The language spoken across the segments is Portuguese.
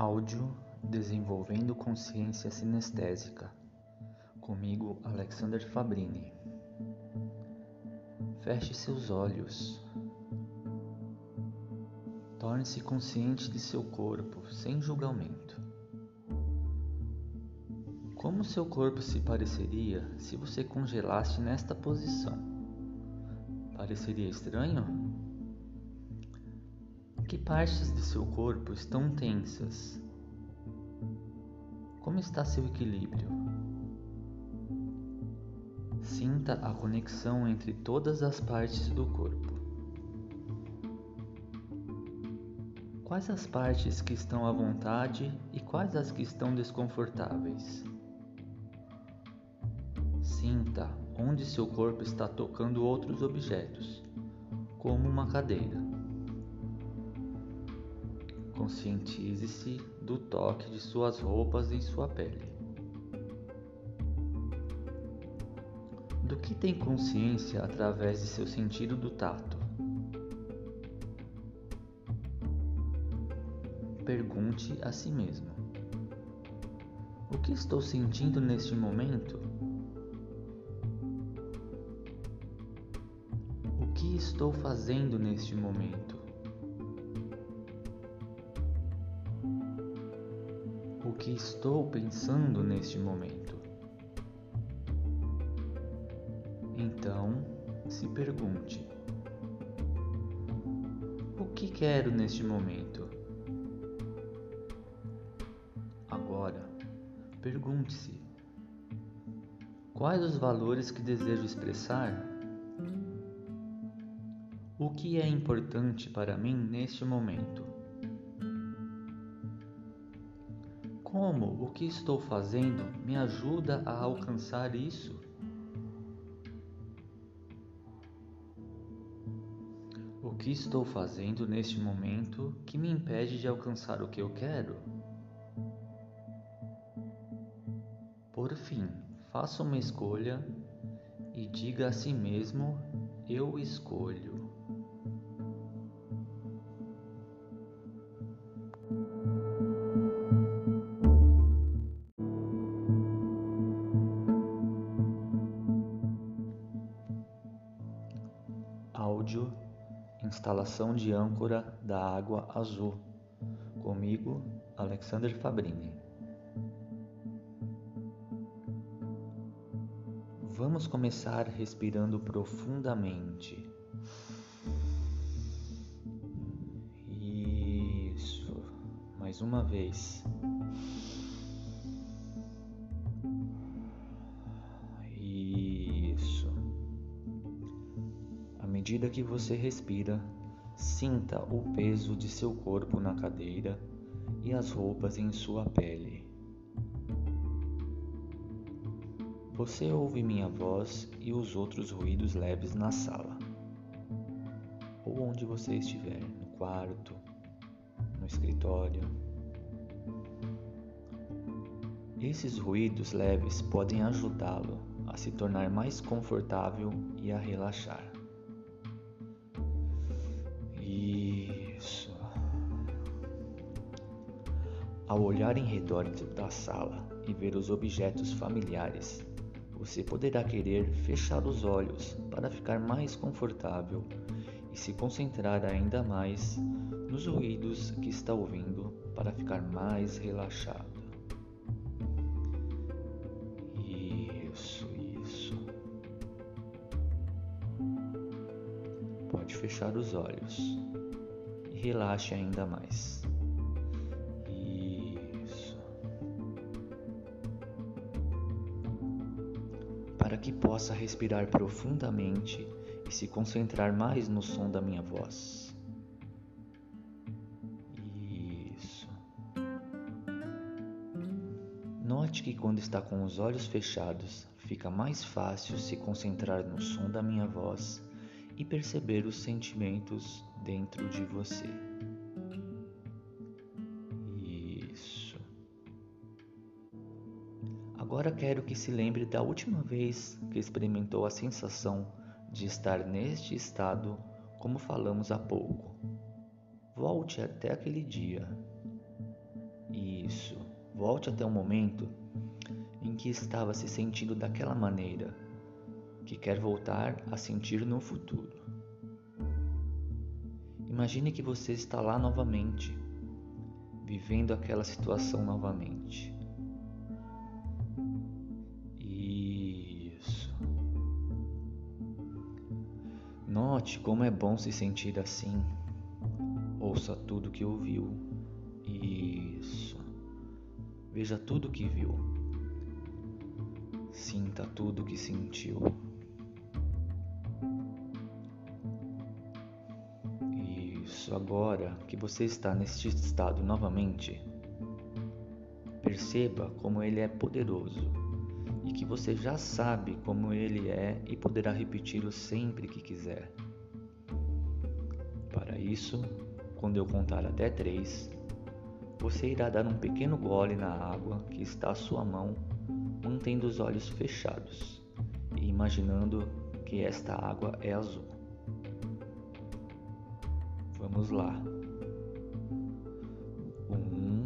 Áudio Desenvolvendo Consciência Sinestésica. Comigo, Alexander Fabrini. Feche seus olhos. Torne-se consciente de seu corpo, sem julgamento. Como seu corpo se pareceria se você congelasse nesta posição? Pareceria estranho? Que partes de seu corpo estão tensas? Como está seu equilíbrio? Sinta a conexão entre todas as partes do corpo. Quais as partes que estão à vontade e quais as que estão desconfortáveis? Sinta onde seu corpo está tocando outros objetos, como uma cadeira. Conscientize-se do toque de suas roupas em sua pele. Do que tem consciência através de seu sentido do tato? Pergunte a si mesmo: O que estou sentindo neste momento? O que estou fazendo neste momento? O que estou pensando neste momento. Então, se pergunte: o que quero neste momento? Agora, pergunte-se: quais os valores que desejo expressar? O que é importante para mim neste momento? Como o que estou fazendo me ajuda a alcançar isso? O que estou fazendo neste momento que me impede de alcançar o que eu quero? Por fim, faça uma escolha e diga a si mesmo: Eu escolho. Instalação de âncora da água azul. Comigo, Alexander Fabrini. Vamos começar respirando profundamente. Isso. Mais uma vez. medida que você respira, sinta o peso de seu corpo na cadeira e as roupas em sua pele. Você ouve minha voz e os outros ruídos leves na sala, ou onde você estiver, no quarto, no escritório. Esses ruídos leves podem ajudá-lo a se tornar mais confortável e a relaxar. Ao olhar em redor da sala e ver os objetos familiares, você poderá querer fechar os olhos para ficar mais confortável e se concentrar ainda mais nos ruídos que está ouvindo para ficar mais relaxado. Isso, isso. Pode fechar os olhos e relaxe ainda mais. Que possa respirar profundamente e se concentrar mais no som da minha voz. Isso. Note que quando está com os olhos fechados, fica mais fácil se concentrar no som da minha voz e perceber os sentimentos dentro de você. Agora quero que se lembre da última vez que experimentou a sensação de estar neste estado, como falamos há pouco. Volte até aquele dia. Isso. Volte até o momento em que estava se sentindo daquela maneira, que quer voltar a sentir no futuro. Imagine que você está lá novamente, vivendo aquela situação novamente. Note como é bom se sentir assim. Ouça tudo que ouviu. Isso. Veja tudo que viu. Sinta tudo que sentiu. Isso, agora que você está neste estado novamente, perceba como ele é poderoso e que você já sabe como ele é e poderá repeti-lo sempre que quiser. Isso, quando eu contar até três, você irá dar um pequeno gole na água que está à sua mão, mantendo os olhos fechados e imaginando que esta água é azul. Vamos lá. Um,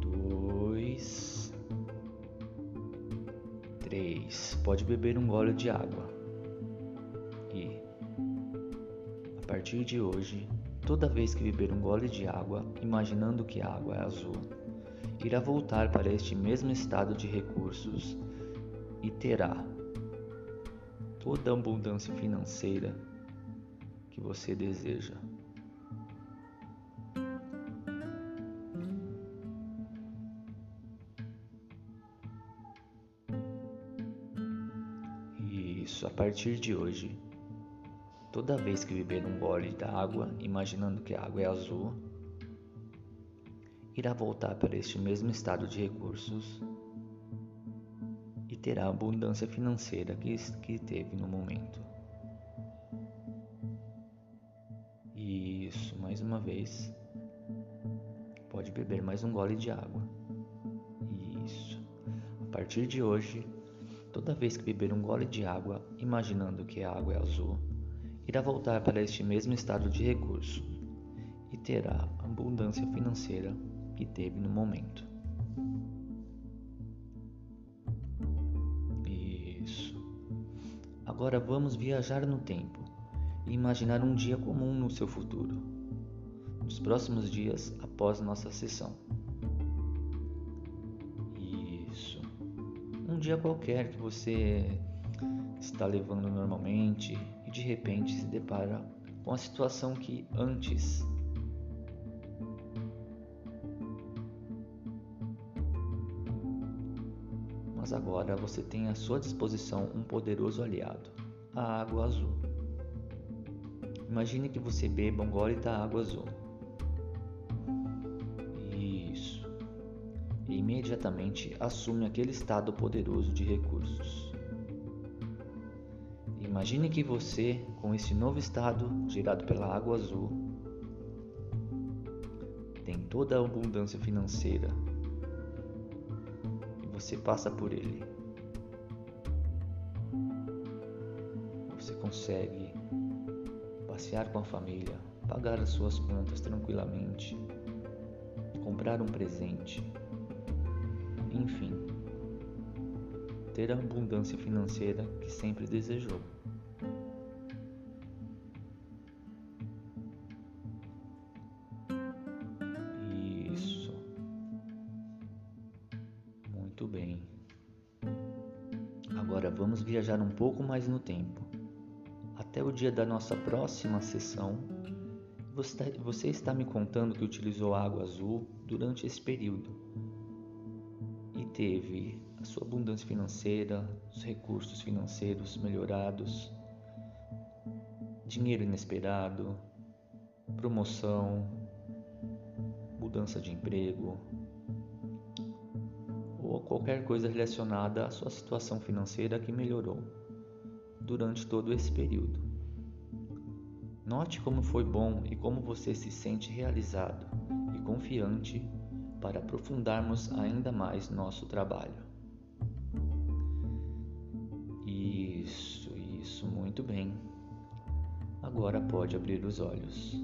dois, três. Pode beber um gole de água. Partir de hoje, toda vez que beber um gole de água, imaginando que a água é azul, irá voltar para este mesmo estado de recursos e terá toda a abundância financeira que você deseja. Isso, a partir de hoje, toda vez que beber um gole da água, imaginando que a água é azul, irá voltar para este mesmo estado de recursos e terá a abundância financeira que, que teve no momento. Isso, mais uma vez. Pode beber mais um gole de água. Isso. A partir de hoje, toda vez que beber um gole de água, imaginando que a água é azul, irá voltar para este mesmo estado de recurso e terá a abundância financeira que teve no momento. Isso. Agora vamos viajar no tempo e imaginar um dia comum no seu futuro, nos próximos dias após nossa sessão. Isso. Um dia qualquer que você está levando normalmente de repente se depara com a situação que antes mas agora você tem à sua disposição um poderoso aliado, a água azul. Imagine que você beba um gole da água azul. Isso. E imediatamente assume aquele estado poderoso de recursos. Imagine que você, com esse novo estado gerado pela água azul, tem toda a abundância financeira você passa por ele. Você consegue passear com a família, pagar as suas contas tranquilamente, comprar um presente, enfim, ter a abundância financeira que sempre desejou. Muito bem. Agora vamos viajar um pouco mais no tempo. Até o dia da nossa próxima sessão, você está me contando que utilizou água azul durante esse período e teve a sua abundância financeira, os recursos financeiros melhorados, dinheiro inesperado, promoção, mudança de emprego, ou qualquer coisa relacionada à sua situação financeira que melhorou durante todo esse período. Note como foi bom e como você se sente realizado e confiante para aprofundarmos ainda mais nosso trabalho. Muito bem. Agora pode abrir os olhos.